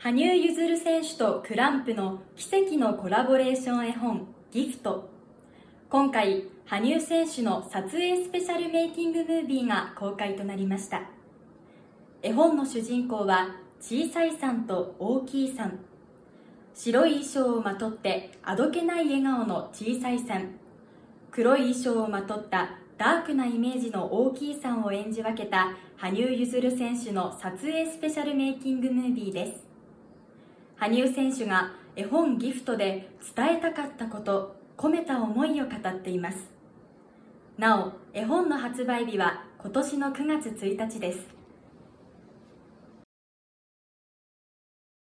羽生結弦選手とクランプの奇跡のコラボレーション絵本ギフト。今回羽生選手の撮影スペシャルメイキングムービーが公開となりました。絵本の主人公は小さいさんと大きいさん。白い衣装をまとってあどけない笑顔の小さいさん。黒い衣装をまとったダークなイメージの大きいさんを演じ分けた羽生結弦選手の撮影スペシャルメイキングムービーです。羽生選手が絵本ギフトで伝えたかったこと込めた思いを語っています。なお絵本の発売日は今年の9月1日です。